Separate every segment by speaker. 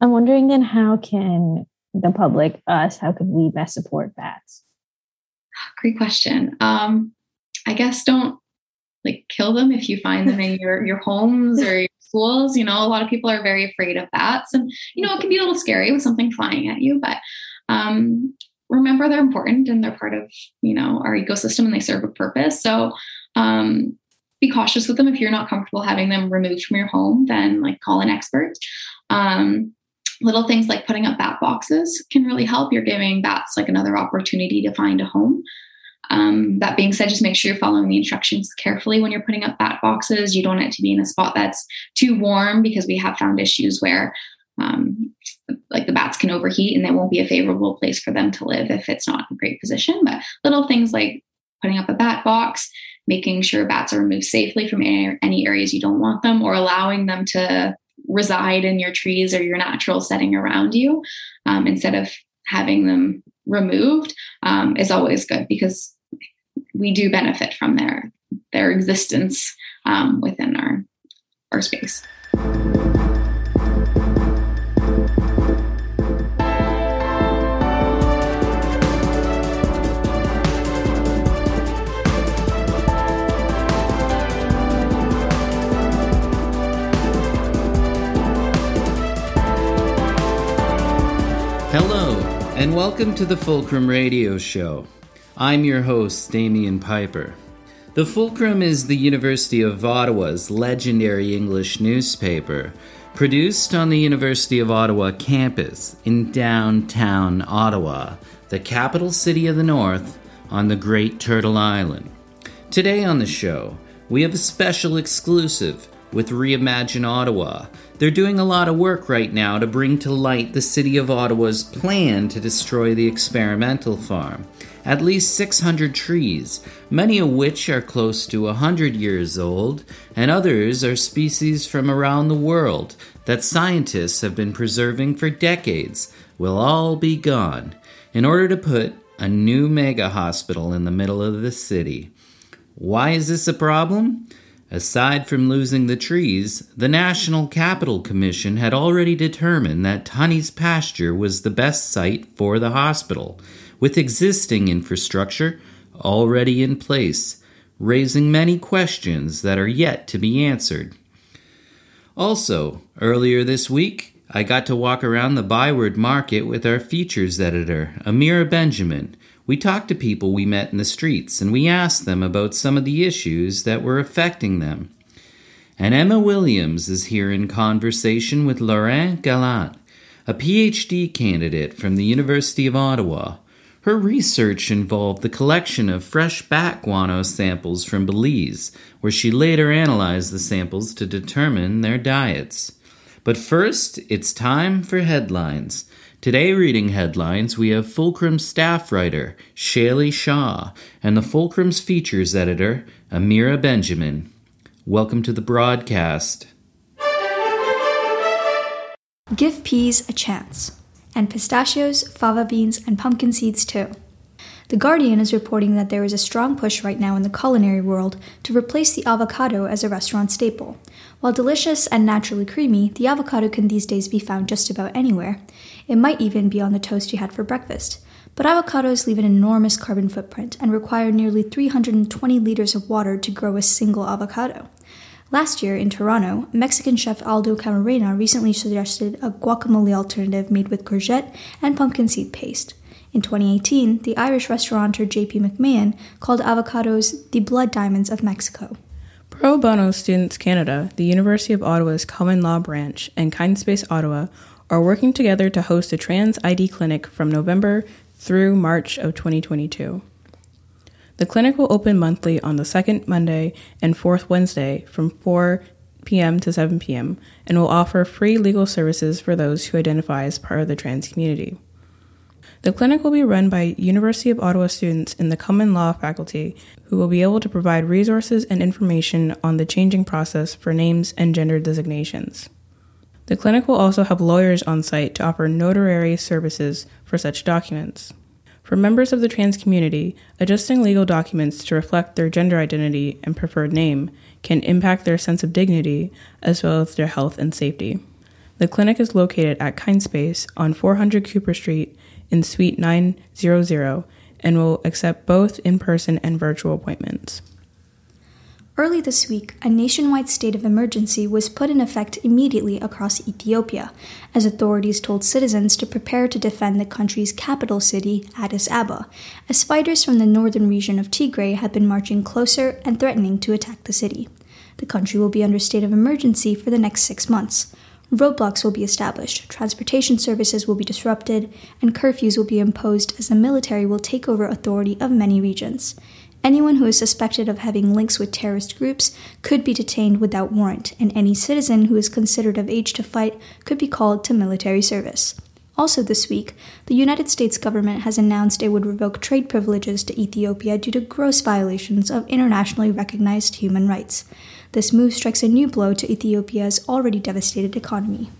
Speaker 1: I'm wondering then how can the public, us, how can we best support bats?
Speaker 2: Great question. Um, I guess don't like kill them if you find them in your your homes or your schools. You know, a lot of people are very afraid of bats, and you know it can be a little scary with something flying at you. But um, remember, they're important and they're part of you know our ecosystem and they serve a purpose. So um, be cautious with them. If you're not comfortable having them removed from your home, then like call an expert. Um, little things like putting up bat boxes can really help. You're giving bats like another opportunity to find a home. Um, that being said, just make sure you're following the instructions carefully when you're putting up bat boxes. You don't want it to be in a spot that's too warm because we have found issues where um, like the bats can overheat and it won't be a favorable place for them to live if it's not in a great position. But little things like putting up a bat box, making sure bats are removed safely from any areas you don't want them, or allowing them to reside in your trees or your natural setting around you um, instead of having them removed um, is always good because we do benefit from their their existence um, within our our space.
Speaker 3: Hello, and welcome to the Fulcrum Radio Show. I'm your host, Damian Piper. The Fulcrum is the University of Ottawa's legendary English newspaper, produced on the University of Ottawa campus in downtown Ottawa, the capital city of the North on the Great Turtle Island. Today on the show, we have a special exclusive with Reimagine Ottawa. They're doing a lot of work right now to bring to light the City of Ottawa's plan to destroy the experimental farm. At least 600 trees, many of which are close to 100 years old, and others are species from around the world that scientists have been preserving for decades, will all be gone in order to put a new mega hospital in the middle of the city. Why is this a problem? Aside from losing the trees, the National Capital Commission had already determined that Tunney's pasture was the best site for the hospital, with existing infrastructure already in place, raising many questions that are yet to be answered. Also, earlier this week, I got to walk around the Byward Market with our features editor, Amira Benjamin, we talked to people we met in the streets and we asked them about some of the issues that were affecting them. And Emma Williams is here in conversation with Lauren Gallant, a PhD candidate from the University of Ottawa. Her research involved the collection of fresh bat guano samples from Belize, where she later analyzed the samples to determine their diets. But first, it's time for headlines. Today, reading headlines, we have Fulcrum staff writer Shaylee Shaw and the Fulcrum's features editor Amira Benjamin. Welcome to the broadcast.
Speaker 4: Give peas a chance, and pistachios, fava beans, and pumpkin seeds too. The Guardian is reporting that there is a strong push right now in the culinary world to replace the avocado as a restaurant staple. While delicious and naturally creamy, the avocado can these days be found just about anywhere. It might even be on the toast you had for breakfast. But avocados leave an enormous carbon footprint and require nearly 320 liters of water to grow a single avocado. Last year in Toronto, Mexican chef Aldo Camarena recently suggested a guacamole alternative made with courgette and pumpkin seed paste. In 2018, the Irish restaurateur J.P. McMahon called avocados the blood diamonds of Mexico.
Speaker 5: Pro Bono Students Canada, the University of Ottawa's Common Law Branch, and Kindspace Ottawa are working together to host a trans ID clinic from November through March of 2022. The clinic will open monthly on the second Monday and fourth Wednesday from 4 p.m. to 7 p.m. and will offer free legal services for those who identify as part of the trans community. The clinic will be run by University of Ottawa students in the common law faculty who will be able to provide resources and information on the changing process for names and gender designations. The clinic will also have lawyers on site to offer notary services for such documents. For members of the trans community, adjusting legal documents to reflect their gender identity and preferred name can impact their sense of dignity as well as their health and safety. The clinic is located at Kindspace on 400 Cooper Street in Suite 900 and will accept both in person and virtual appointments.
Speaker 4: Early this week, a nationwide state of emergency was put in effect immediately across Ethiopia, as authorities told citizens to prepare to defend the country's capital city, Addis Ababa, as fighters from the northern region of Tigray have been marching closer and threatening to attack the city. The country will be under state of emergency for the next six months. Roadblocks will be established, transportation services will be disrupted, and curfews will be imposed as the military will take over authority of many regions. Anyone who is suspected of having links with terrorist groups could be detained without warrant, and any citizen who is considered of age to fight could be called to military service. Also, this week, the United States government has announced it would revoke trade privileges to Ethiopia due to gross violations of internationally recognized human rights. This move strikes a new blow to Ethiopia's already devastated economy.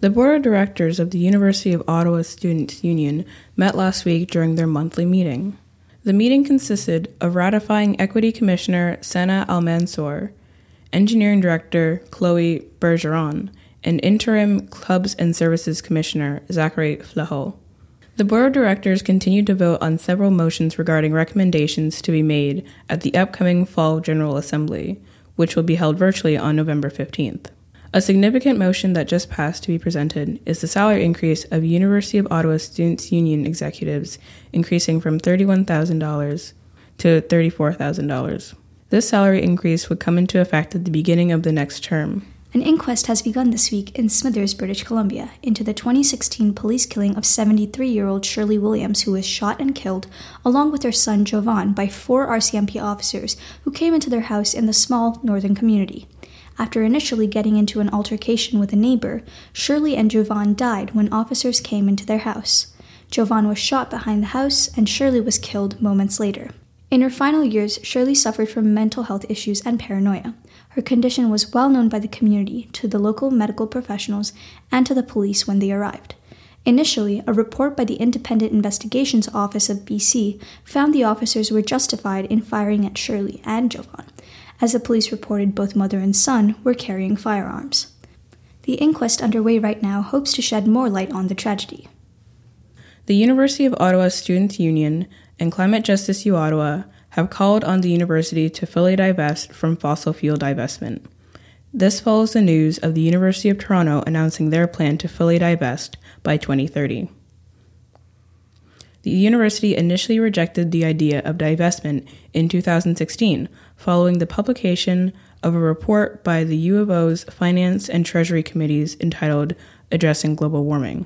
Speaker 5: The board of directors of the University of Ottawa Students' Union met last week during their monthly meeting. The meeting consisted of ratifying Equity Commissioner Sena Almansour, Engineering Director Chloe Bergeron, and Interim Clubs and Services Commissioner Zachary Flahault. The board of directors continued to vote on several motions regarding recommendations to be made at the upcoming Fall General Assembly, which will be held virtually on November 15th. A significant motion that just passed to be presented is the salary increase of University of Ottawa Students' Union executives, increasing from $31,000 to $34,000. This salary increase would come into effect at the beginning of the next term.
Speaker 4: An inquest has begun this week in Smithers, British Columbia, into the 2016 police killing of 73 year old Shirley Williams, who was shot and killed, along with her son Jovan, by four RCMP officers who came into their house in the small northern community. After initially getting into an altercation with a neighbor, Shirley and Jovan died when officers came into their house. Jovan was shot behind the house, and Shirley was killed moments later. In her final years, Shirley suffered from mental health issues and paranoia. Her condition was well known by the community, to the local medical professionals, and to the police when they arrived. Initially, a report by the Independent Investigations Office of BC found the officers were justified in firing at Shirley and Jovan. As the police reported, both mother and son were carrying firearms. The inquest underway right now hopes to shed more light on the tragedy.
Speaker 5: The University of Ottawa Students' Union and Climate Justice U Ottawa have called on the university to fully divest from fossil fuel divestment. This follows the news of the University of Toronto announcing their plan to fully divest by 2030. The university initially rejected the idea of divestment in 2016 following the publication of a report by the U of O's Finance and Treasury Committees entitled Addressing Global Warming.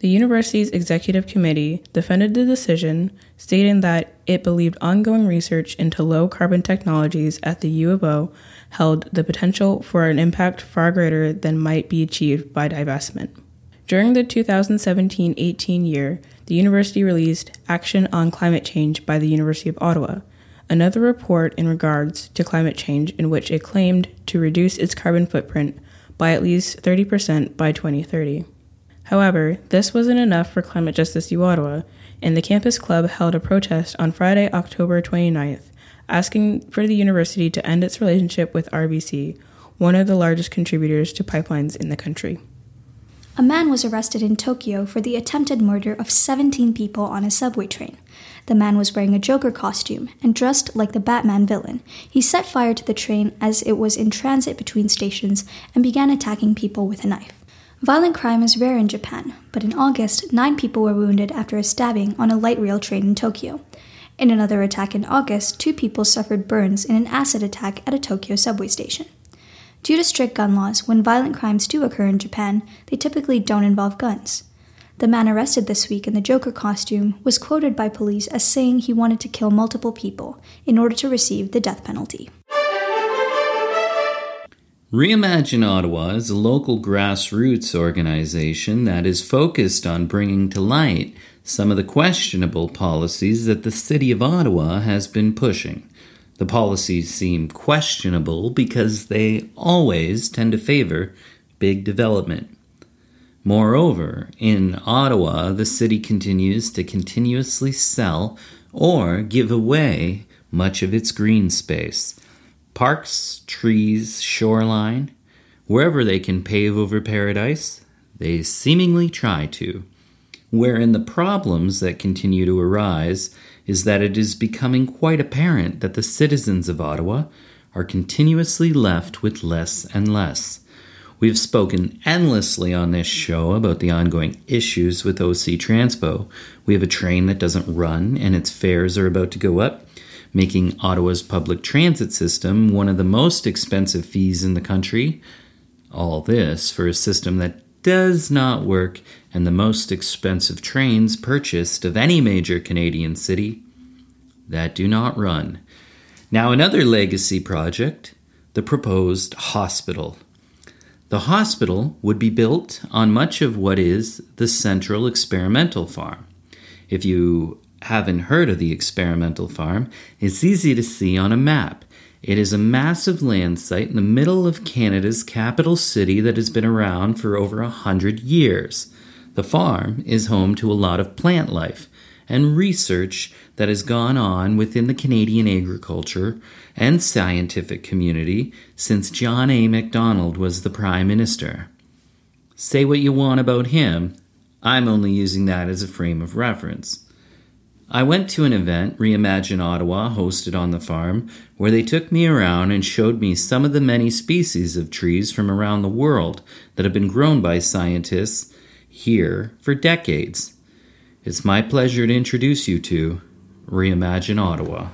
Speaker 5: The university's executive committee defended the decision, stating that it believed ongoing research into low carbon technologies at the U of O held the potential for an impact far greater than might be achieved by divestment. During the 2017 18 year, the university released Action on Climate Change by the University of Ottawa, another report in regards to climate change in which it claimed to reduce its carbon footprint by at least 30% by 2030. However, this wasn't enough for Climate Justice U Ottawa, and the campus club held a protest on Friday, October 29th, asking for the university to end its relationship with RBC, one of the largest contributors to pipelines in the country.
Speaker 4: A man was arrested in Tokyo for the attempted murder of 17 people on a subway train. The man was wearing a Joker costume and dressed like the Batman villain. He set fire to the train as it was in transit between stations and began attacking people with a knife. Violent crime is rare in Japan, but in August, nine people were wounded after a stabbing on a light rail train in Tokyo. In another attack in August, two people suffered burns in an acid attack at a Tokyo subway station. Due to strict gun laws, when violent crimes do occur in Japan, they typically don't involve guns. The man arrested this week in the Joker costume was quoted by police as saying he wanted to kill multiple people in order to receive the death penalty.
Speaker 3: Reimagine Ottawa is a local grassroots organization that is focused on bringing to light some of the questionable policies that the City of Ottawa has been pushing. The policies seem questionable because they always tend to favor big development. Moreover, in Ottawa, the city continues to continuously sell or give away much of its green space parks, trees, shoreline. Wherever they can pave over paradise, they seemingly try to. Wherein the problems that continue to arise is that it is becoming quite apparent that the citizens of Ottawa are continuously left with less and less. We've spoken endlessly on this show about the ongoing issues with OC Transpo. We have a train that doesn't run and its fares are about to go up, making Ottawa's public transit system one of the most expensive fees in the country. All this for a system that does not work and the most expensive trains purchased of any major Canadian city that do not run. Now, another legacy project the proposed hospital. The hospital would be built on much of what is the Central Experimental Farm. If you haven't heard of the experimental farm, it's easy to see on a map. It is a massive land site in the middle of Canada's capital city that has been around for over a hundred years. The farm is home to a lot of plant life and research that has gone on within the Canadian agriculture and scientific community since John A. Macdonald was the Prime Minister. Say what you want about him, I'm only using that as a frame of reference. I went to an event Reimagine Ottawa hosted on the farm where they took me around and showed me some of the many species of trees from around the world that have been grown by scientists here for decades. It's my pleasure to introduce you to Reimagine Ottawa.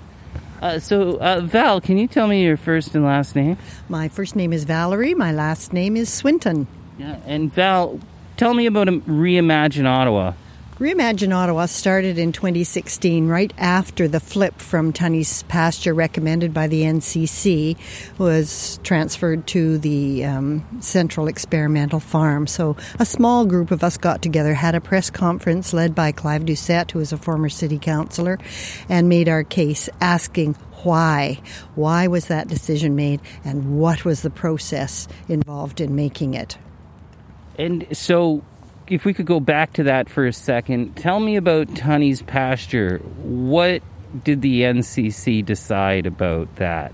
Speaker 3: Uh, so, uh, Val, can you tell me your first and last name?
Speaker 6: My first name is Valerie. My last name is Swinton.
Speaker 3: Yeah, and Val, tell me about Reimagine Ottawa.
Speaker 6: Reimagine Ottawa started in 2016, right after the flip from Tunney's pasture recommended by the NCC was transferred to the um, Central Experimental Farm. So a small group of us got together, had a press conference led by Clive Doucet, who is a former city councillor, and made our case asking why. Why was that decision made, and what was the process involved in making it?
Speaker 3: And so if we could go back to that for a second, tell me about Tunney's pasture. What did the NCC decide about that?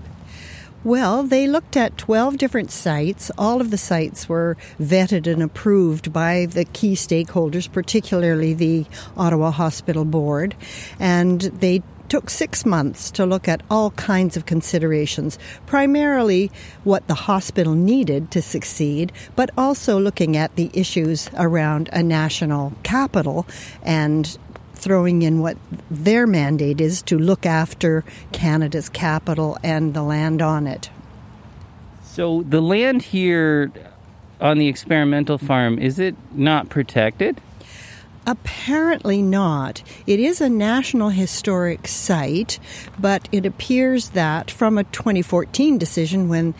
Speaker 6: Well, they looked at 12 different sites. All of the sites were vetted and approved by the key stakeholders, particularly the Ottawa Hospital Board. And they took six months to look at all kinds of considerations, primarily what the hospital needed to succeed, but also looking at the issues around a national capital and throwing in what their mandate is to look after Canada's capital and the land on it.
Speaker 3: So the land here on the experimental farm is it not protected?
Speaker 6: Apparently not. It is a National Historic Site, but it appears that from a 2014 decision when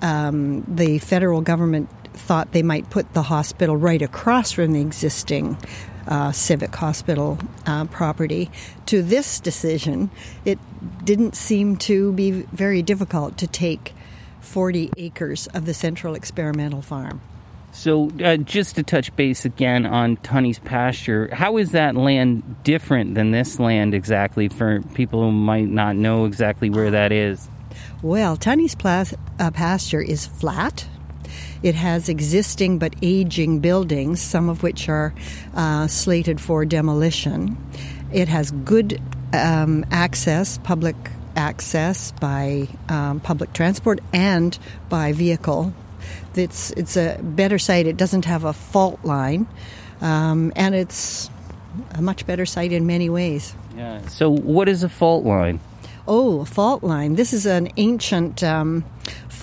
Speaker 6: um, the federal government thought they might put the hospital right across from the existing uh, civic hospital uh, property to this decision, it didn't seem to be very difficult to take 40 acres of the Central Experimental Farm.
Speaker 3: So, uh, just to touch base again on Tunney's pasture, how is that land different than this land exactly for people who might not know exactly where that is?
Speaker 6: Well, Tunney's plas- uh, pasture is flat. It has existing but aging buildings, some of which are uh, slated for demolition. It has good um, access, public access by um, public transport and by vehicle it's it's a better site. It doesn't have a fault line, um, and it's a much better site in many ways.
Speaker 3: Yeah. So, what is a fault line?
Speaker 6: Oh, a fault line. This is an ancient um,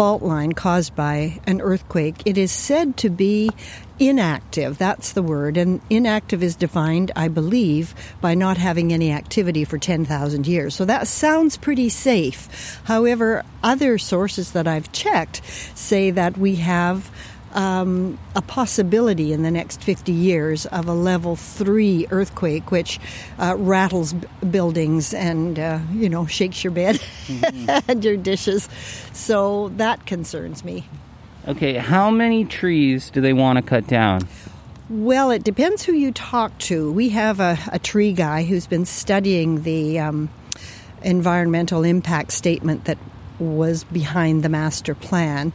Speaker 6: fault line caused by an earthquake. It is said to be inactive. That's the word. And inactive is defined, I believe, by not having any activity for 10,000 years. So that sounds pretty safe. However, other sources that I've checked say that we have um, a possibility in the next 50 years of a level three earthquake, which uh, rattles b- buildings and, uh, you know, shakes your bed mm-hmm. and your dishes. So that concerns me.
Speaker 3: Okay, how many trees do they want to cut down?
Speaker 6: Well, it depends who you talk to. We have a, a tree guy who's been studying the um, environmental impact statement that was behind the master plan.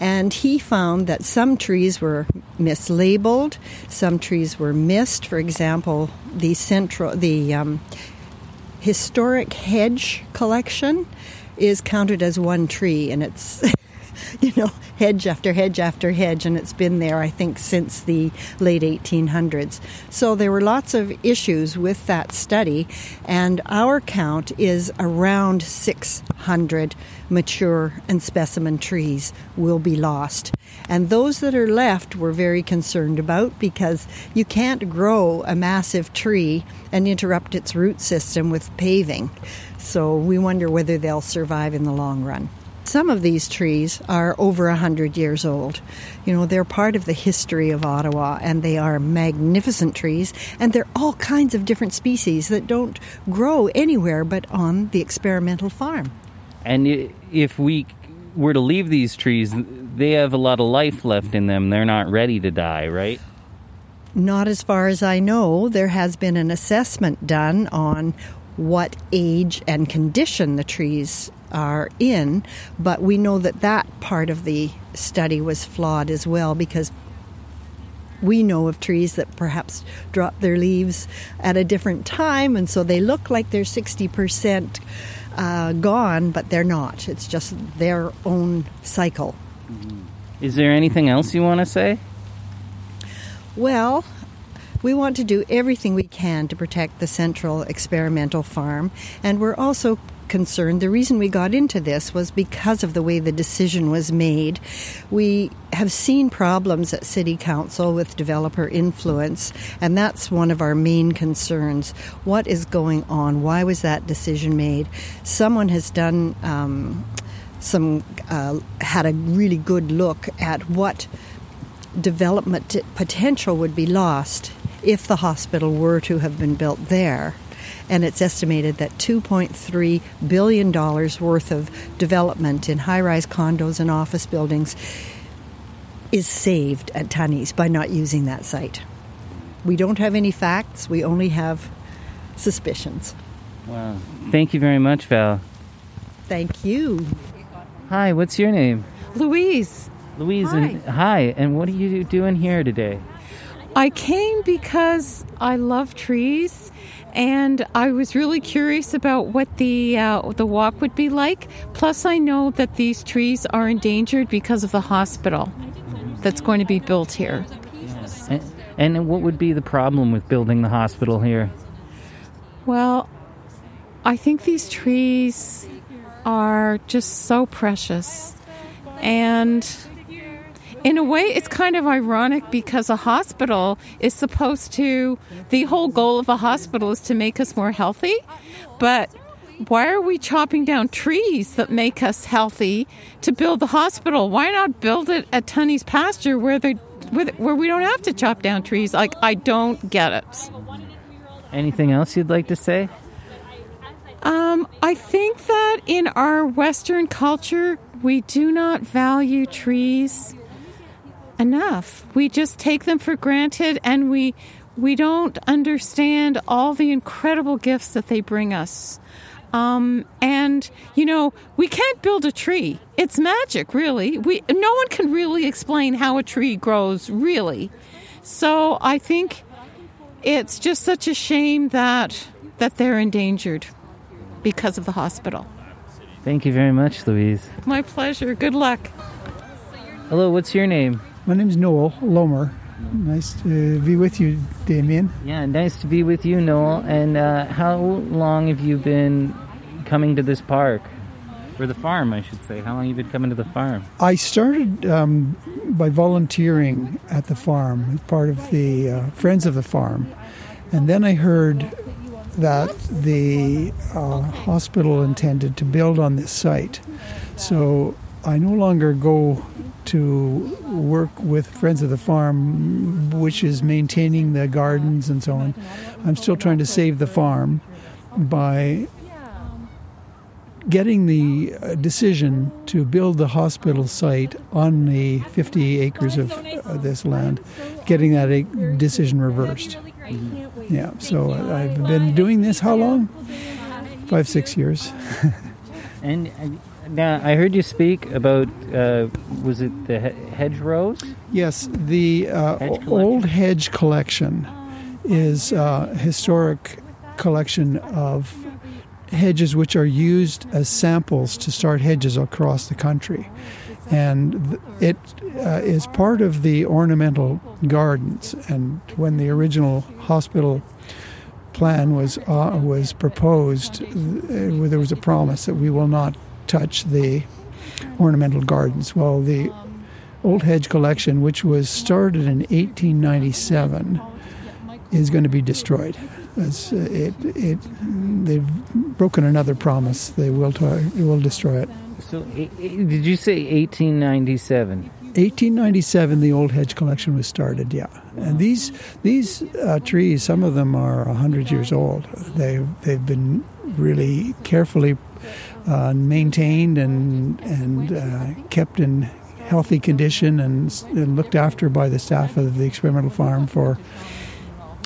Speaker 6: And he found that some trees were mislabeled, some trees were missed. For example, the central, the um, historic hedge collection is counted as one tree, and it's you know, hedge after hedge after hedge, and it's been there, I think, since the late 1800s. So there were lots of issues with that study, and our count is around 600 mature and specimen trees will be lost. And those that are left we're very concerned about because you can't grow a massive tree and interrupt its root system with paving. So we wonder whether they'll survive in the long run. Some of these trees are over a 100 years old. You know, they're part of the history of Ottawa and they are magnificent trees and they're all kinds of different species that don't grow anywhere but on the experimental farm.
Speaker 3: And if we were to leave these trees, they have a lot of life left in them. They're not ready to die, right?
Speaker 6: Not as far as I know. There has been an assessment done on what age and condition the trees are in, but we know that that part of the study was flawed as well because we know of trees that perhaps drop their leaves at a different time, and so they look like they're 60% uh, gone, but they're not. It's just their own cycle.
Speaker 3: Is there anything else you want to say?
Speaker 6: Well, we want to do everything we can to protect the Central Experimental Farm, and we're also concerned. The reason we got into this was because of the way the decision was made. We have seen problems at City Council with developer influence, and that's one of our main concerns. What is going on? Why was that decision made? Someone has done um, some, uh, had a really good look at what development potential would be lost if the hospital were to have been built there and it's estimated that $2.3 billion worth of development in high rise condos and office buildings is saved at Tunney's by not using that site. We don't have any facts, we only have suspicions.
Speaker 3: Wow. Thank you very much, Val.
Speaker 6: Thank you.
Speaker 3: Hi, what's your name?
Speaker 7: Louise.
Speaker 3: Louise, hi. And, hi, and what are you doing here today?
Speaker 7: I came because I love trees and I was really curious about what the uh, the walk would be like. Plus, I know that these trees are endangered because of the hospital that's going to be built here.
Speaker 3: And, and what would be the problem with building the hospital here?
Speaker 7: Well, I think these trees are just so precious, and in a way, it's kind of ironic because a hospital is supposed to, the whole goal of a hospital is to make us more healthy. But why are we chopping down trees that make us healthy to build the hospital? Why not build it at Tunney's pasture where they where we don't have to chop down trees? Like I don't get it.
Speaker 3: Anything else you'd like to say?
Speaker 7: Um, I think that in our Western culture, we do not value trees enough. We just take them for granted and we we don't understand all the incredible gifts that they bring us. Um, and you know, we can't build a tree. It's magic, really. We no one can really explain how a tree grows, really. So I think it's just such a shame that that they're endangered because of the hospital.
Speaker 3: Thank you very much, Louise.
Speaker 7: My pleasure. Good luck.
Speaker 3: Hello, what's your name?
Speaker 8: My name is Noel Lomer. Nice to be with you, Damian.
Speaker 3: Yeah, nice to be with you, Noel. And uh, how long have you been coming to this park? Or the farm, I should say. How long have you been coming to the farm?
Speaker 8: I started um, by volunteering at the farm, part of the uh, Friends of the Farm. And then I heard that the uh, hospital intended to build on this site. So I no longer go to work with Friends of the Farm, which is maintaining the gardens and so on. I'm still trying to save the farm by getting the uh, decision to build the hospital site on the 50 acres of uh, this land, getting that decision reversed. Mm-hmm. Yeah, so I've been doing this how long? Five, six years.
Speaker 3: and Now, I heard you speak about, uh, was it the he- hedgerows?
Speaker 8: Yes, the uh,
Speaker 3: Hedge.
Speaker 8: Old Hedge Collection is a historic collection of hedges which are used as samples to start hedges across the country. And it uh, is part of the ornamental gardens. And when the original hospital plan was uh, was proposed, uh, there was a promise that we will not touch the ornamental gardens. Well, the Old Hedge Collection, which was started in 1897, is going to be destroyed. As uh, it, it, they've broken another promise. They will, t- they will destroy it.
Speaker 3: So, did you say 1897?
Speaker 8: 1897, the Old Hedge Collection was started. Yeah, and these these uh, trees, some of them are hundred years old. They they've been really carefully uh, maintained and and uh, kept in healthy condition and, and looked after by the staff of the experimental farm for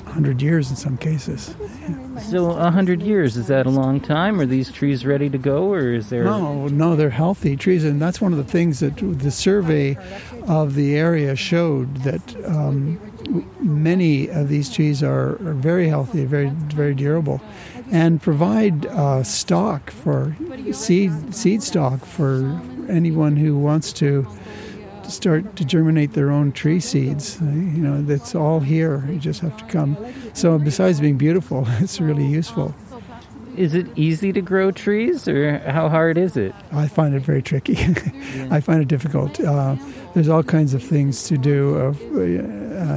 Speaker 8: hundred years in some cases.
Speaker 3: So, a hundred years, is that a long time? Are these trees ready to go, or is there...
Speaker 8: No, no, they're healthy trees, and that's one of the things that the survey of the area showed that um, many of these trees are, are very healthy, very very durable, and provide uh, stock for seed seed stock for anyone who wants to start to germinate their own tree seeds. Uh, You know, that's all here. You just have to come. So besides being beautiful, it's really useful.
Speaker 3: Is it easy to grow trees, or how hard is it?
Speaker 8: I find it very tricky. I find it difficult. Uh, there's all kinds of things to do. Uh,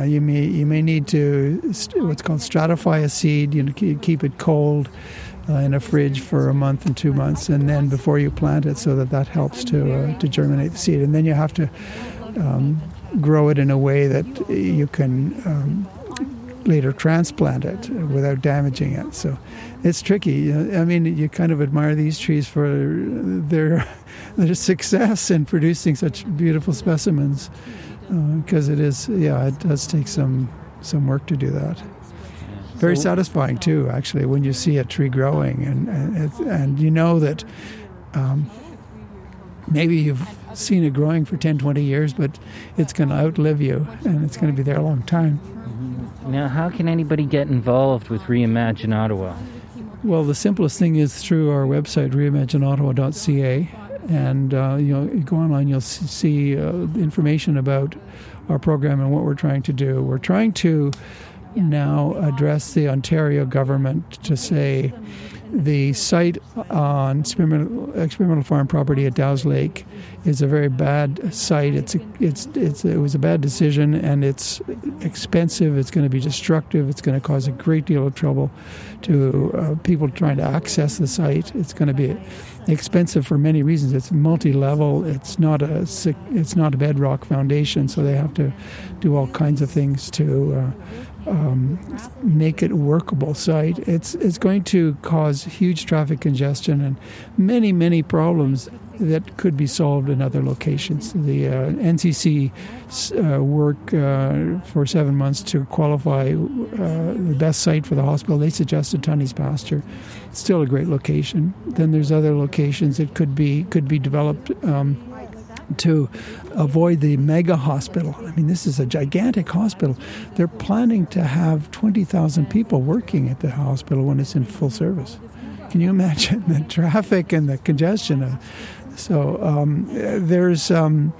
Speaker 8: you may you may need to st- what's called stratify a seed. You know, keep it cold uh, in a fridge for a month and two months, and then before you plant it, so that that helps to uh, to germinate the seed. And then you have to um, grow it in a way that you can. Um, later transplant it without damaging it. So it's tricky. I mean, you kind of admire these trees for their their success in producing such beautiful specimens because it is, yeah, it does take some some work to do that. Very satisfying too, actually, when you see a tree growing and and, it, and you know that. Um, Maybe you've seen it growing for 10, 20 years, but it's going to outlive you and it's going to be there a long time.
Speaker 3: Now, how can anybody get involved with Reimagine Ottawa?
Speaker 8: Well, the simplest thing is through our website, reimagineottawa.ca, and uh, you know, go online, you'll see uh, information about our program and what we're trying to do. We're trying to now address the Ontario government to say the site on experimental, experimental farm property at Dow's Lake is a very bad site. It's it's it's it was a bad decision and it's expensive. It's going to be destructive. It's going to cause a great deal of trouble to uh, people trying to access the site. It's going to be expensive for many reasons. It's multi-level. It's not a it's not a bedrock foundation, so they have to do all kinds of things to. Uh, um, make it a workable site. It's it's going to cause huge traffic congestion and many many problems that could be solved in other locations. The uh, NCC uh, work uh, for seven months to qualify uh, the best site for the hospital. They suggested Tunney's Pasture. Still a great location. Then there's other locations that could be could be developed. Um, to avoid the mega hospital. I mean, this is a gigantic hospital. They're planning to have 20,000 people working at the hospital when it's in full service. Can you imagine the traffic and the congestion? So um, there's um,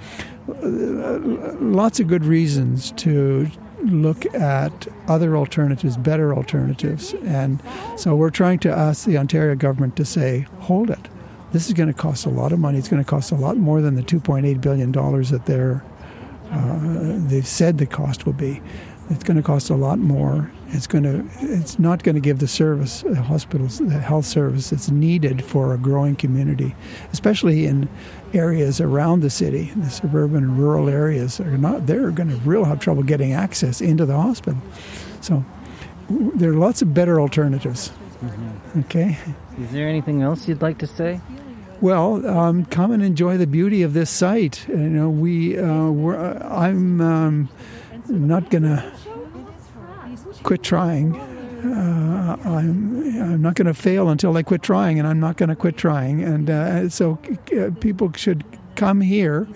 Speaker 8: lots of good reasons to look at other alternatives, better alternatives. And so we're trying to ask the Ontario government to say, hold it this is going to cost a lot of money. It's going to cost a lot more than the 2.8 billion dollars that they're uh, they've said the cost will be. It's going to cost a lot more. It's going to it's not going to give the service, the hospitals, the health service that's needed for a growing community, especially in areas around the city. The suburban and rural areas are not. They're going to real have trouble getting access into the hospital. So there are lots of better alternatives. Mm-hmm. Okay.
Speaker 3: Is there anything else you'd like to say?
Speaker 8: Well, um, come and enjoy the beauty of this site. You know, we uh, we're, I'm um, not gonna quit trying. uh, I'm, I'm not going to fail until I quit trying, and I'm not going to quit trying. And uh, so uh, people should come here.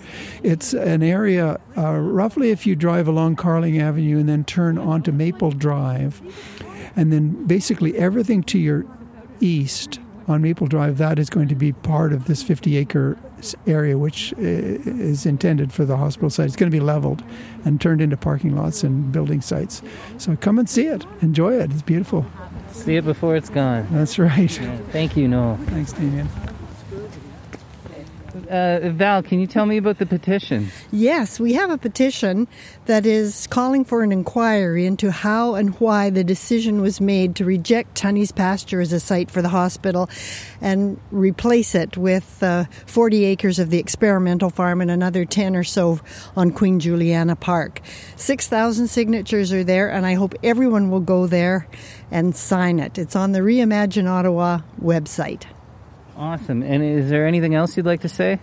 Speaker 8: It's an area, uh, roughly if you drive along Carling Avenue and then turn onto Maple Drive, and then basically everything to your east on Maple Drive, that is going to be part of this 50 acre area, which is intended for the hospital site. It's going to be leveled and turned into parking lots and building sites. So come and see it. Enjoy it. It's beautiful.
Speaker 3: See it before it's gone.
Speaker 8: That's right.
Speaker 3: Thank you, Noel.
Speaker 8: Thanks, Damian.
Speaker 3: Uh, Val, can you tell me about the petition?
Speaker 6: Yes, we have a petition that is calling for an inquiry into how and why the decision was made to reject Tunney's pasture as a site for the hospital and replace it with uh, 40 acres of the experimental farm and another 10 or so on Queen Juliana Park. 6,000 signatures are there, and I hope everyone will go there and sign it. It's on the Reimagine Ottawa website.
Speaker 3: Awesome. And is there anything else you'd like to say?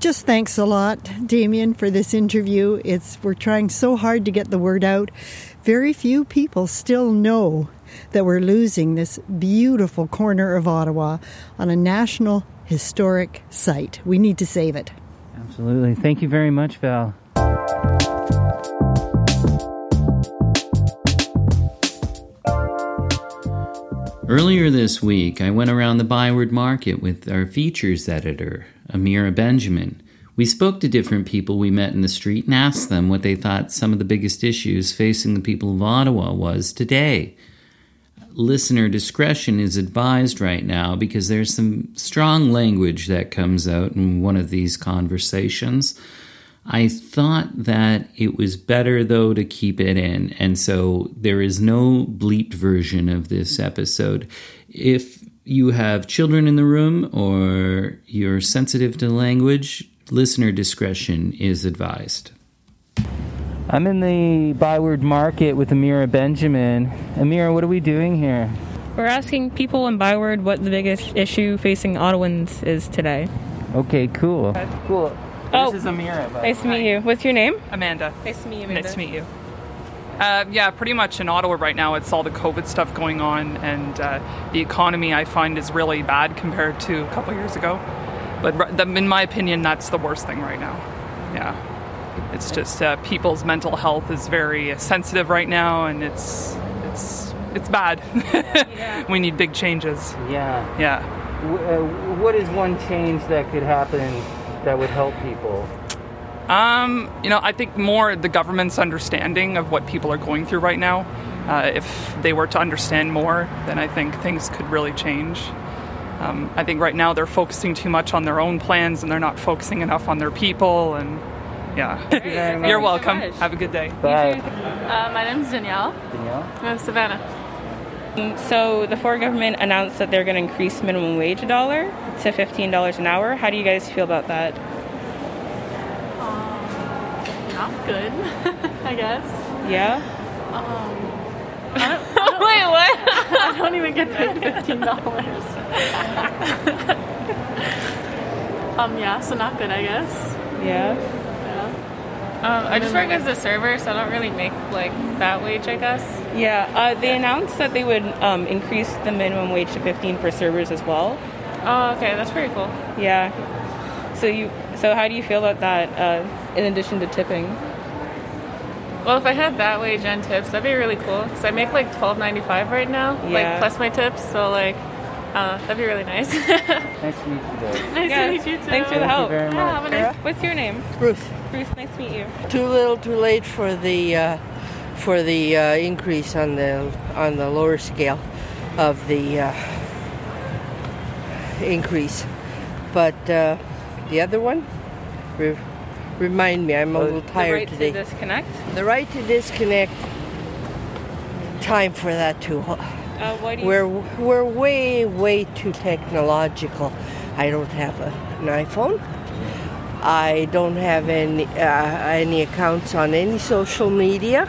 Speaker 6: Just thanks a lot, Damian, for this interview. It's we're trying so hard to get the word out. Very few people still know that we're losing this beautiful corner of Ottawa on a national historic site. We need to save it.
Speaker 3: Absolutely. Thank you very much, Val. Earlier this week, I went around the Byward Market with our features editor, Amira Benjamin. We spoke to different people we met in the street and asked them what they thought some of the biggest issues facing the people of Ottawa was today. Listener discretion is advised right now because there's some strong language that comes out in one of these conversations. I thought that it was better, though, to keep it in. And so there is no bleeped version of this episode. If you have children in the room or you're sensitive to language, listener discretion is advised. I'm in the Byward Market with Amira Benjamin. Amira, what are we doing here?
Speaker 5: We're asking people in Byward what the biggest issue facing Ottawans is today.
Speaker 3: Okay, cool. That's cool.
Speaker 5: Oh,
Speaker 3: this is Amira.
Speaker 5: Nice to
Speaker 3: the way.
Speaker 5: meet you. What's your name?
Speaker 9: Amanda.
Speaker 5: Nice to meet you, Amanda.
Speaker 9: Nice to meet you. Uh, yeah, pretty much in Ottawa right now, it's all the COVID stuff going on, and uh, the economy I find is really bad compared to a couple years ago. But in my opinion, that's the worst thing right now. Yeah, it's just uh, people's mental health is very sensitive right now, and it's it's it's bad. we need big changes.
Speaker 3: Yeah.
Speaker 9: Yeah.
Speaker 3: W- uh, what is one change that could happen that would help people?
Speaker 9: Um, you know, I think more the government's understanding of what people are going through right now. Uh, if they were to understand more, then I think things could really change. Um, I think right now they're focusing too much on their own plans and they're not focusing enough on their people. And yeah,
Speaker 3: very
Speaker 9: you're
Speaker 3: much.
Speaker 9: welcome. Have a good day.
Speaker 3: Bye.
Speaker 10: Uh, my name's Danielle.
Speaker 3: Danielle?
Speaker 10: I'm Savannah.
Speaker 5: So the Ford government announced that they're going to increase minimum wage a dollar to fifteen dollars an hour. How do you guys feel about that?
Speaker 10: Um, Not good, I guess.
Speaker 5: Yeah. Um.
Speaker 10: Wait, what? I don't even get paid fifteen dollars. um, yeah, so not good, I guess.
Speaker 5: Yeah.
Speaker 10: Um, I just work as a server, so I don't really make like that wage, I guess.
Speaker 5: Yeah. Uh, they announced that they would um, increase the minimum wage to fifteen for servers as well.
Speaker 10: Oh, okay, that's pretty cool.
Speaker 5: Yeah. So you. So how do you feel about that? Uh, in addition to tipping.
Speaker 10: Well, if I had that wage and tips, that'd be really cool. Cause I make like twelve ninety five right now,
Speaker 5: Yeah.
Speaker 10: like plus my tips. So like, uh, that'd be really nice.
Speaker 3: Nice to meet you guys.
Speaker 10: nice
Speaker 5: Yeah,
Speaker 10: to meet you too.
Speaker 5: Thanks for the
Speaker 3: Thank you
Speaker 5: help.
Speaker 3: very
Speaker 10: Yeah, have a nice
Speaker 5: What's your name?
Speaker 11: Ruth,
Speaker 5: Bruce. Nice to meet you.
Speaker 11: too little, too late for the uh, for the uh, increase on the on the lower scale of the uh, increase, but uh, the other one, re- remind me, I'm a little tired
Speaker 5: the
Speaker 11: tired
Speaker 5: right
Speaker 11: today.
Speaker 5: to disconnect.
Speaker 11: the right to disconnect. Time for that too.
Speaker 5: Uh, why do you?
Speaker 11: We're we're way way too technological. I don't have a, an iPhone. I don't have any uh, any accounts on any social media.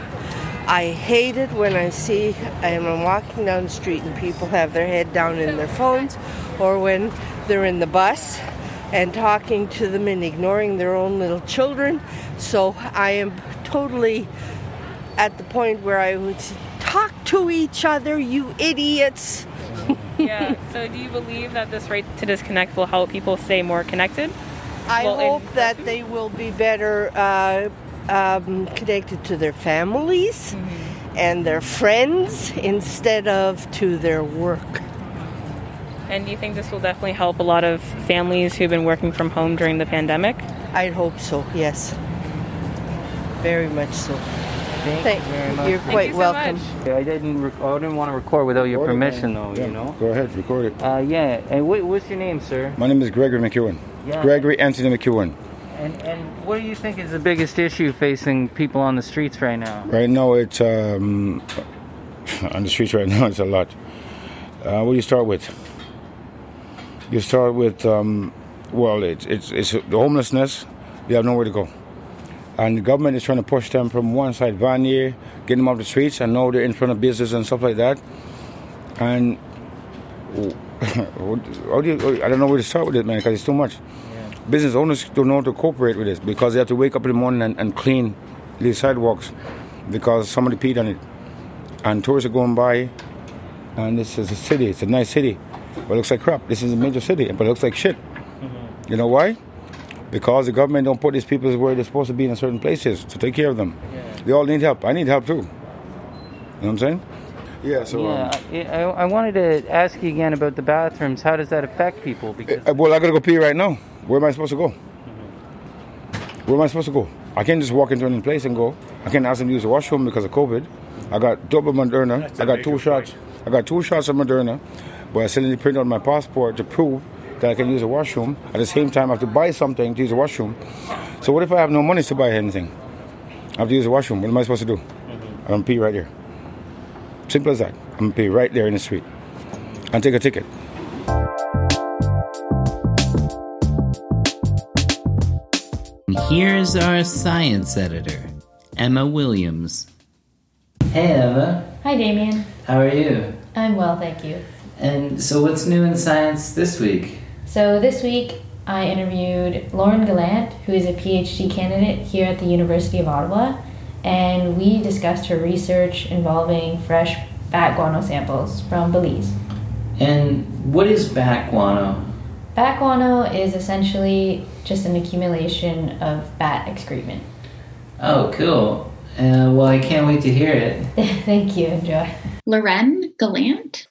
Speaker 11: I hate it when I see I'm walking down the street and people have their head down in their phones, or when they're in the bus and talking to them and ignoring their own little children. So I am totally at the point where I was talk to each other, you idiots.
Speaker 5: yeah. So, do you believe that this right to disconnect will help people stay more connected?
Speaker 11: I
Speaker 5: Well,
Speaker 11: hope
Speaker 5: in-
Speaker 11: that they will be better uh, um, connected to their families and their friends instead of to their work.
Speaker 5: And do you think this will definitely help a lot of families who've been working from home during the pandemic?
Speaker 11: I hope so, yes. Very much so.
Speaker 3: Thank,
Speaker 11: Thank-
Speaker 3: you very much.
Speaker 11: you're
Speaker 5: Thank
Speaker 11: quite
Speaker 5: you so
Speaker 11: welcome.
Speaker 5: much.
Speaker 3: I didn't. Rec- I didn't want to record without your
Speaker 12: Record it,
Speaker 3: permission,
Speaker 12: man.
Speaker 3: though.
Speaker 12: Yeah,
Speaker 3: You know.
Speaker 12: Go ahead, record it.
Speaker 3: Uh, yeah. And what, what's your name, sir?
Speaker 12: My name is Gregory McEwen.
Speaker 3: Yeah.
Speaker 12: Gregory Anthony McEwen.
Speaker 3: And and what do you think is the biggest issue facing people on the streets right now?
Speaker 12: Right now, it's um, on the streets right now. It's a lot. Uh, what do you start with? You start with um, well, it's it's it's the homelessness. They have nowhere to go, and the government is trying to push them from one side, Vanier, get them off the streets, and now they're in front of business and stuff like that. And how do you, I don't know where to start with it, man, because it's too much. Business owners don't know how to cooperate with this because they have to wake up in the morning and, and clean these sidewalks because somebody peed on it. And tourists are going by, and this is a city. It's a nice city, but it looks like crap. This is a major city, but it looks like shit. Mm-hmm. You know why? Because the government don't put these people where they're supposed to be in certain places to take care of them. They all need help. I need help too. You know what I'm saying? Yeah. So. um,
Speaker 3: yeah, I, I wanted to ask you again about the bathrooms. How does that affect people? Because
Speaker 12: Uh, well, I gotta go pee right now. Where am I supposed to go? Where am I supposed to go? I can't just walk into any place and go. I can't ask them to use the washroom because of COVID. I got double Moderna. I got two shots. I got two shots of Moderna, but I still need to print out my passport to prove that I can use a washroom. At the same time, I have to buy something to use a washroom. So what if I have no money to buy anything? I have to use a washroom. What am I supposed to do? I'm gonna pee right here. Simple as that. I'm gonna pee right there in the street and take a ticket.
Speaker 3: Here's our science editor, Emma Williams. Hey, Emma.
Speaker 13: Hi, Damian.
Speaker 3: How are you?
Speaker 13: I'm well, thank you.
Speaker 3: And so, what's new in science this week?
Speaker 13: So, this week I interviewed Lauren Gallant, who is a PhD candidate here at the University of Ottawa, and we discussed her research involving fresh bat guano samples from Belize.
Speaker 3: And what is bat guano?
Speaker 13: Bat guano is essentially just an accumulation of bat excrement.
Speaker 3: Oh, cool. Uh, well, I can't wait to hear it.
Speaker 13: thank you, enjoy.
Speaker 2: Lauren Gallant.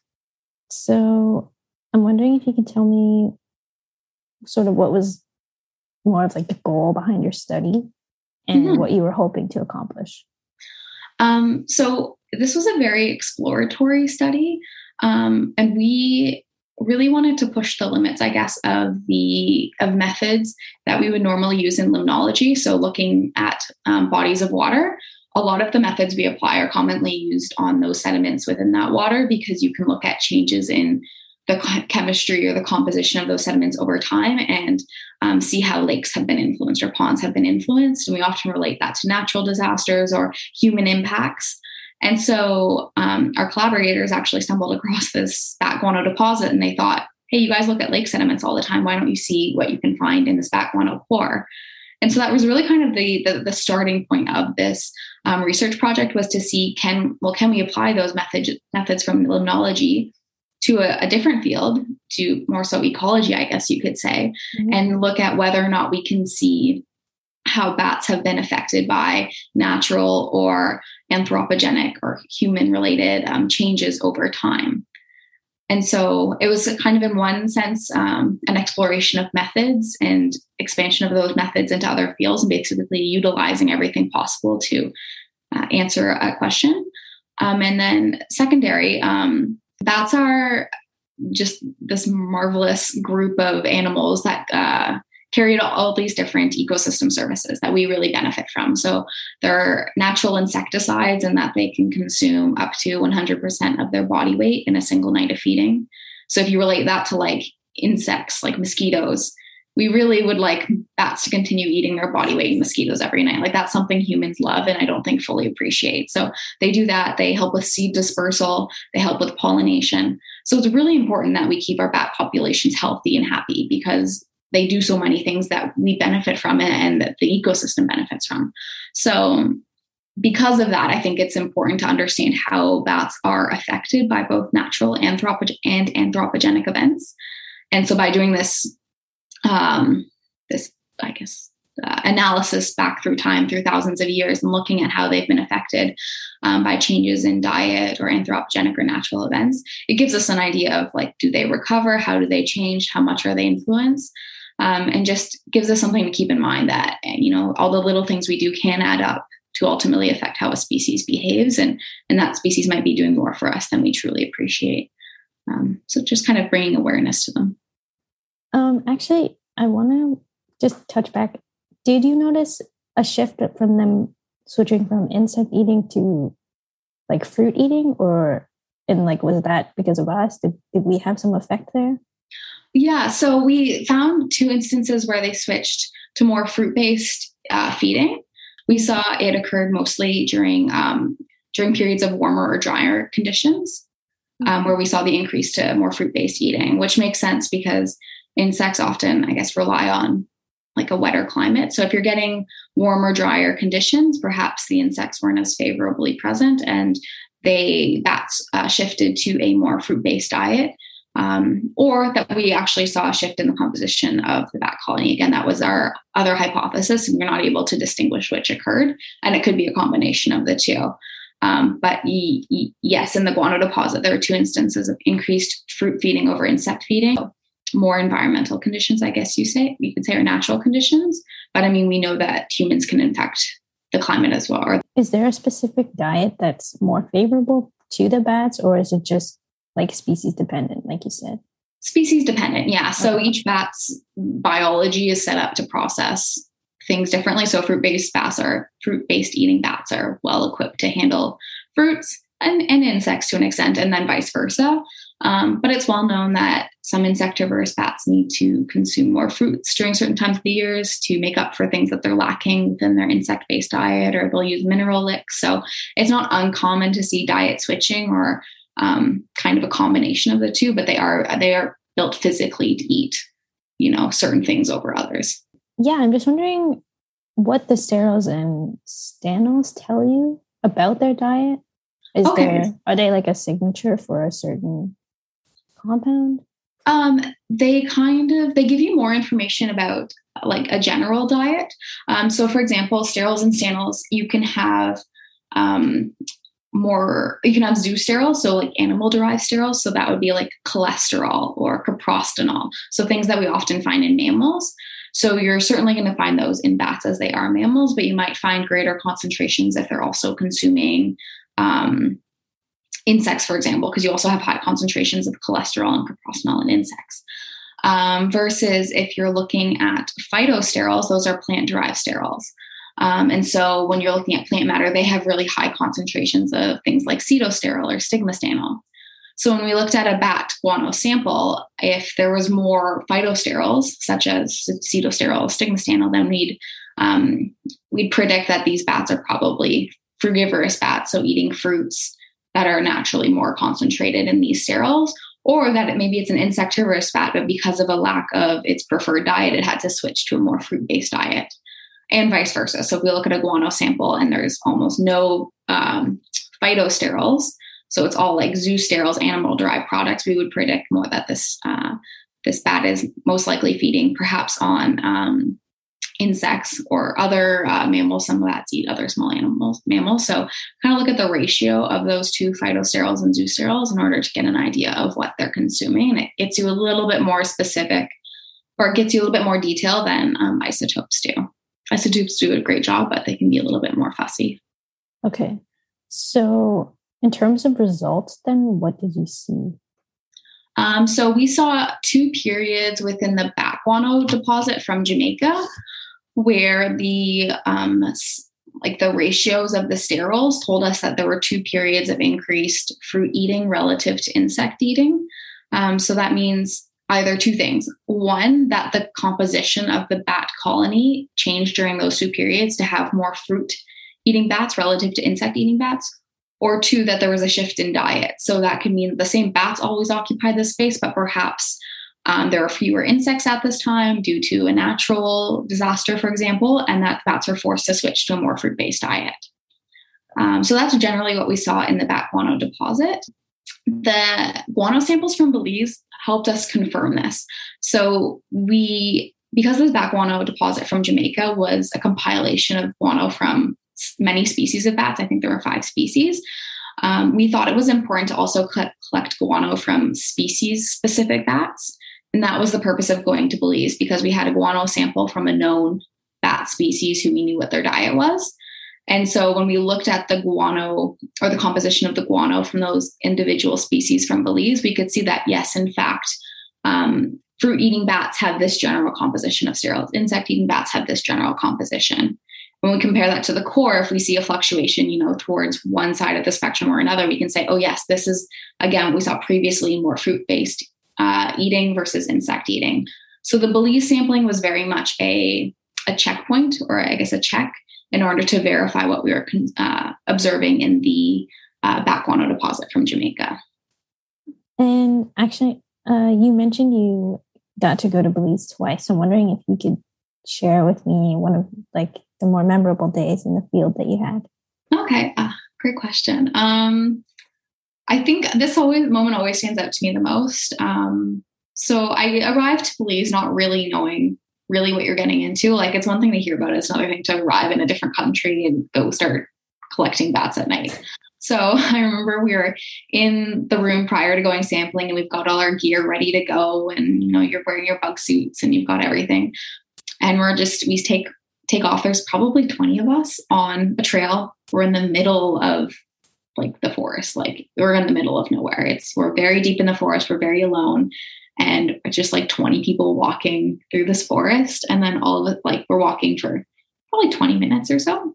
Speaker 1: So I'm wondering if you could tell me sort of what was more of like the goal behind your study and
Speaker 2: Mhm.
Speaker 1: what you were hoping to accomplish.
Speaker 2: Um, so this was a very exploratory study, um, and we really wanted to push the limits, I guess, of the of methods that we would normally use in limnology. So looking at um, bodies of water, a lot of the methods we apply are commonly used on those sediments within that water because you can look at changes in the chemistry or the composition of those sediments over time and um, see how lakes have been influenced or ponds have been influenced. And we often relate that to natural disasters or human impacts. And so um, our collaborators actually stumbled across this bat guano deposit and they thought, hey, you guys look at lake sediments all the time. Why don't you see what you can find in this bat guano core? And so that was really kind of the, the, the starting point of this um, research project was to see can well can we apply those methods methods from limnology to a, a different field to more so ecology, I guess you could say, and look at whether or not we can see how bats have been affected by natural or anthropogenic or human related um, changes over time. And so it was kind of, in one sense, um, an exploration of methods and expansion of those methods into other fields and basically utilizing everything possible to uh, answer a question. Um, and then, secondary, um, bats our just this marvelous group of animals that uh, carry all these different ecosystem services that we really benefit from. So they're natural insecticides in that they can consume up to 100% of their body weight in a single night of feeding. So if you relate that to like insects like mosquitoes, we really would like bats to continue eating their body weight in mosquitoes every night. Like that's something humans love and I don't think fully appreciate. So they do that. They help with seed dispersal, they help with pollination. So it's really important that we keep our bat populations healthy and happy because they do so many things that we benefit from it and that the ecosystem benefits from. So because of that, I think it's important to understand how bats are affected by both natural anthropo- and anthropogenic events. And so by doing this, um, this, I guess, uh, analysis back through time, through thousands of years, and looking at how they've been affected um, by changes in diet or anthropogenic or natural events, it gives us an idea of like, do they recover? How do they change? How much are they influenced? Um, and just gives us something to keep in mind that you know all the little things we do can add up to ultimately affect how a species behaves, and and that species might be doing more for us than we truly appreciate. Um, so just kind of bringing awareness to them.
Speaker 1: Um, actually, I want to just touch back. Did you notice a shift from them switching from insect eating to like fruit eating or and like was that because of us? Did, did we have some effect there?
Speaker 2: Yeah so we found two instances where they switched to more fruit-based uh, feeding. We saw it occurred mostly during um, during periods of warmer or drier conditions um, where we saw the increase to more fruit-based eating which makes sense because insects often i guess rely on like a wetter climate. So if you're getting warmer, drier conditions, perhaps the insects weren't as favorably present and they bats uh, shifted to a more fruit-based diet. Um, or that we actually saw a shift in the composition of the bat colony. Again, that was our other hypothesis, and we're not able to distinguish which occurred, and it could be a combination of the two. Um, but yes, in the guano deposit, there are two instances of increased fruit feeding over insect feeding more environmental conditions, I guess you say you could say are natural conditions. But I mean, we know that humans can infect the climate as well.
Speaker 1: Is there a specific diet that's more favorable to the bats, or is it just like species dependent, like you said?
Speaker 2: Species dependent, yeah. So okay. each bat's biology is set up to process things differently. So fruit based bats are fruit based eating bats are well equipped to handle fruits and, and insects to an extent, and then vice versa. Um, but it's well known that some insectivorous bats need to consume more fruits during certain times of the years to make up for things that they're lacking within their insect-based diet, or they'll use mineral licks. So it's not uncommon to see diet switching or um, kind of a combination of the two, but they are they are built physically to eat, you know, certain things over others.
Speaker 1: Yeah, I'm just wondering what the sterols and stanols tell you about their diet. Is okay. there are they like a signature for a certain compound?
Speaker 2: Um, they kind of they give you more information about like a general diet. Um, so, for example, sterols and stanols, you can have um, more. You can have zoosterols, so like animal derived sterols. So that would be like cholesterol or coprostanol. So things that we often find in mammals. So you're certainly going to find those in bats as they are mammals, but you might find greater concentrations if they're also consuming um, insects, for example, because you also have high concentrations of cholesterol and coprostanol in insects. Um, versus if you're looking at phytosterols, those are plant derived sterols. Um, and so when you're looking at plant matter, they have really high concentrations of things like sitosterol or stigmastanol. So when we looked at a bat guano sample, if there was more phytosterols, such as sitosterol, stigmastanol, then we'd um, we'd predict that these bats are probably frugivorous bats, so eating fruits that are naturally more concentrated in these sterols, or that it, maybe it's an insectivorous bat, but because of a lack of its preferred diet, it had to switch to a more fruit based diet, and vice versa. So if we look at a guano sample and there's almost no um, phytosterols, so it's all like zoosterols, animal derived products, we would predict more that this uh, this bat is most likely feeding perhaps on um, insects or other uh, mammals. Some of that's eat other small animals, mammals. So kind of look at the ratio of those two phytosterols and zoosterols in order to get an idea of what they're consuming. And it gets you a little bit more specific or it gets you a little bit more detail than um, isotopes do. Isotopes do a great job, but they can be a little bit more fussy.
Speaker 1: Okay. So in terms of results, then what did you see?
Speaker 2: Um, so we saw two periods within the bat guano deposit from Jamaica where the um, like the ratios of the sterols told us that there were two periods of increased fruit eating relative to insect eating. Um, so that means either two things. One, that the composition of the bat colony changed during those two periods to have more fruit eating bats relative to insect eating bats. Or two, that there was a shift in diet. So that could mean the same bats always occupy the space, but perhaps um, there are fewer insects at this time due to a natural disaster, for example, and that bats are forced to switch to a more fruit based diet. Um, so that's generally what we saw in the bat guano deposit. The guano samples from Belize helped us confirm this. So we, because this bat guano deposit from Jamaica was a compilation of guano from many species of bats, I think there were five species. Um, we thought it was important to also collect guano from species specific bats. And that was the purpose of going to Belize because we had a guano sample from a known bat species who we knew what their diet was. And so when we looked at the guano or the composition of the guano from those individual species from Belize, we could see that, yes, in fact, um, fruit eating bats have this general composition of sterols. Insect eating bats have this general composition. When we compare that to the core, if we see a fluctuation, you know, towards one side of the spectrum or another, we can say, oh, yes, this is, again, we saw previously more fruit based uh, eating versus insect eating. So the Belize sampling was very much a, a checkpoint or I guess a check in order to verify what we were uh, observing in the uh, guano deposit from Jamaica.
Speaker 1: And actually, uh, you mentioned you got to go to Belize twice. I'm wondering if you could share with me one of like the more memorable days in the field that you had.
Speaker 2: Okay, uh, great question. Um, I think this always moment always stands out to me the most. Um, so I arrived to Belize not really knowing really what you're getting into. Like it's one thing to hear about it, it's another thing to arrive in a different country and go start collecting bats at night. So I remember we were in the room prior to going sampling and we've got all our gear ready to go and you know you're wearing your bug suits and you've got everything. And we're just we take take off. There's probably 20 of us on a trail. We're in the middle of like the forest. Like we're in the middle of nowhere. It's we're very deep in the forest. We're very alone and it's just like 20 people walking through this forest. And then all of it, like we're walking for probably 20 minutes or so.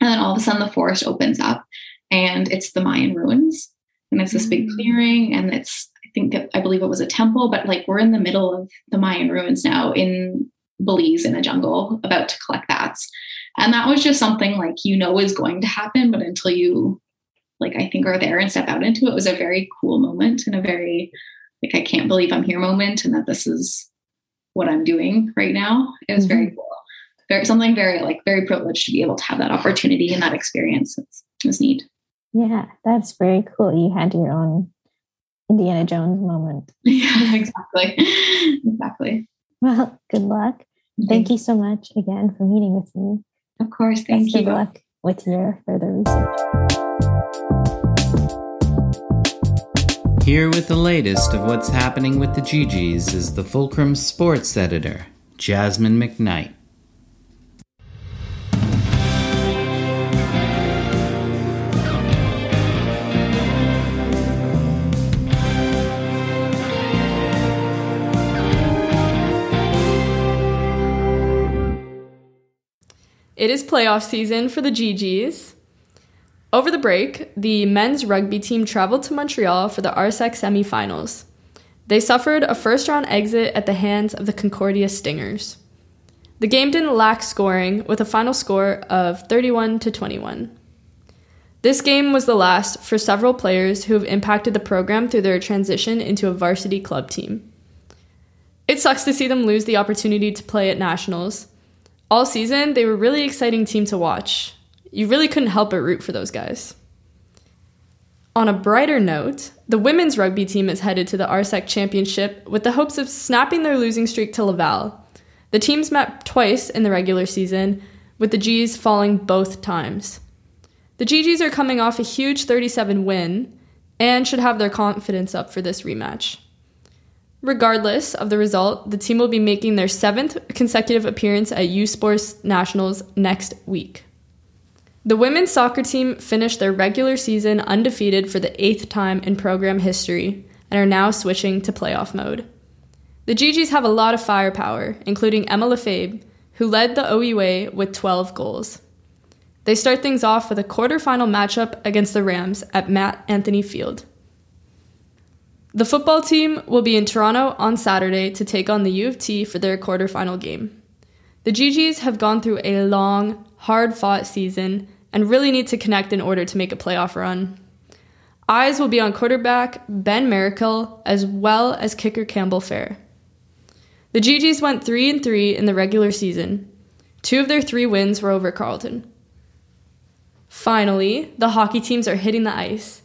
Speaker 2: And then all of a sudden the forest opens up and it's the Mayan ruins. And it's this big mm. clearing and it's, I think, I believe it was a temple, but like we're in the middle of the Mayan ruins now in Belize in a jungle about to collect bats. And that was just something like you know is going to happen, but until you like I think are there and step out into it, was a very cool moment and a very like I can't believe I'm here moment and that this is what I'm doing right now. It was mm-hmm. very cool. Very something very like very privileged to be able to have that opportunity and that experience. It's, it was neat.
Speaker 1: Yeah, that's very cool. You had your own Indiana Jones moment.
Speaker 2: Yeah, exactly. exactly.
Speaker 1: Well, good luck. Mm-hmm. Thank you so much again for meeting with me.
Speaker 2: Of course. Thank
Speaker 1: Best
Speaker 2: you.
Speaker 1: Good luck with your further research.
Speaker 3: Here with the latest of what's happening with the GGs is the Fulcrum sports editor, Jasmine McKnight.
Speaker 14: It is playoff season for the GGs. Over the break, the men's rugby team traveled to Montreal for the RSEC semifinals. They suffered a first round exit at the hands of the Concordia Stingers. The game didn't lack scoring with a final score of 31 to 21. This game was the last for several players who have impacted the program through their transition into a varsity club team. It sucks to see them lose the opportunity to play at nationals. All season, they were a really exciting team to watch, you really couldn't help but root for those guys. On a brighter note, the women's rugby team is headed to the RSEC Championship with the hopes of snapping their losing streak to Laval. The teams met twice in the regular season, with the G's falling both times. The GGs are coming off a huge 37 win and should have their confidence up for this rematch. Regardless of the result, the team will be making their seventh consecutive appearance at U Sports Nationals next week. The women's soccer team finished their regular season undefeated for the eighth time in program history and are now switching to playoff mode. The GGs have a lot of firepower, including Emma Lefebvre, who led the OUA with 12 goals. They start things off with a quarterfinal matchup against the Rams at Matt Anthony Field. The football team will be in Toronto on Saturday to take on the U of T for their quarterfinal game. The GGs have gone through a long, hard fought season and really need to connect in order to make a playoff run. Eyes will be on quarterback Ben Miracle as well as kicker Campbell Fair. The GGs went 3 and 3 in the regular season. Two of their three wins were over Carleton. Finally, the hockey teams are hitting the ice.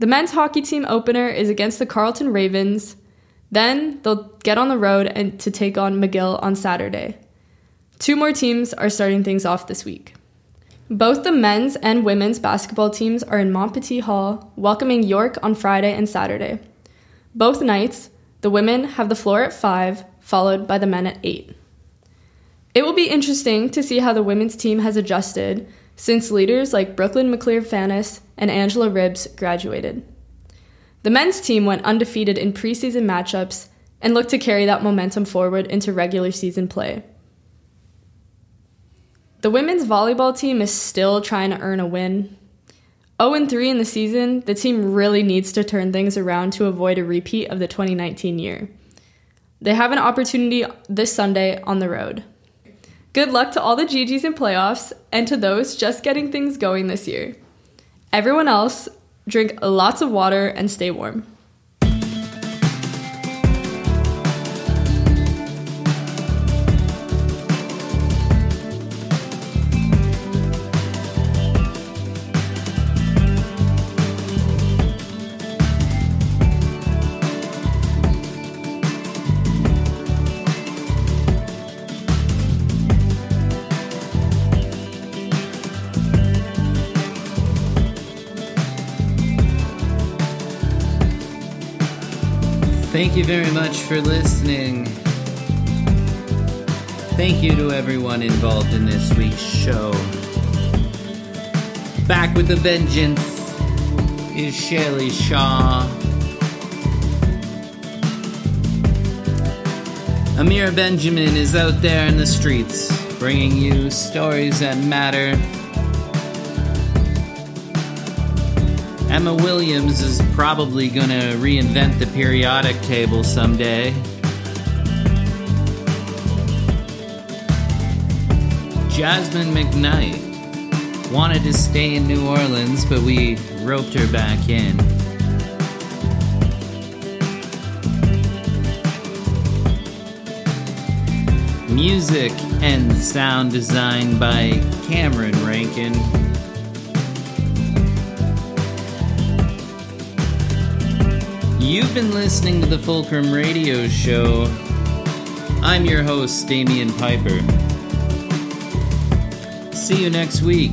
Speaker 14: The men's hockey team opener is against the Carleton Ravens. Then they'll get on the road and to take on McGill on Saturday. Two more teams are starting things off this week. Both the men's and women's basketball teams are in Montpetit Hall, welcoming York on Friday and Saturday. Both nights, the women have the floor at 5, followed by the men at 8. It will be interesting to see how the women's team has adjusted since leaders like Brooklyn McClear Fanis and Angela Ribbs graduated. The men's team went undefeated in preseason matchups and looked to carry that momentum forward into regular season play. The women's volleyball team is still trying to earn a win. 0 3 in the season, the team really needs to turn things around to avoid a repeat of the 2019 year. They have an opportunity this Sunday on the road. Good luck to all the GGs in playoffs and to those just getting things going this year. Everyone else, drink lots of water and stay warm.
Speaker 3: Thank you very much for listening. Thank you to everyone involved in this week's show. Back with a vengeance is Shelly Shaw. Amira Benjamin is out there in the streets, bringing you stories that matter Emma Williams is probably going to reinvent the periodic table someday. Jasmine McKnight wanted to stay in New Orleans, but we roped her back in. Music and sound design by Cameron Rankin. You've been listening to the Fulcrum Radio Show. I'm your host, Damian Piper. See you next week.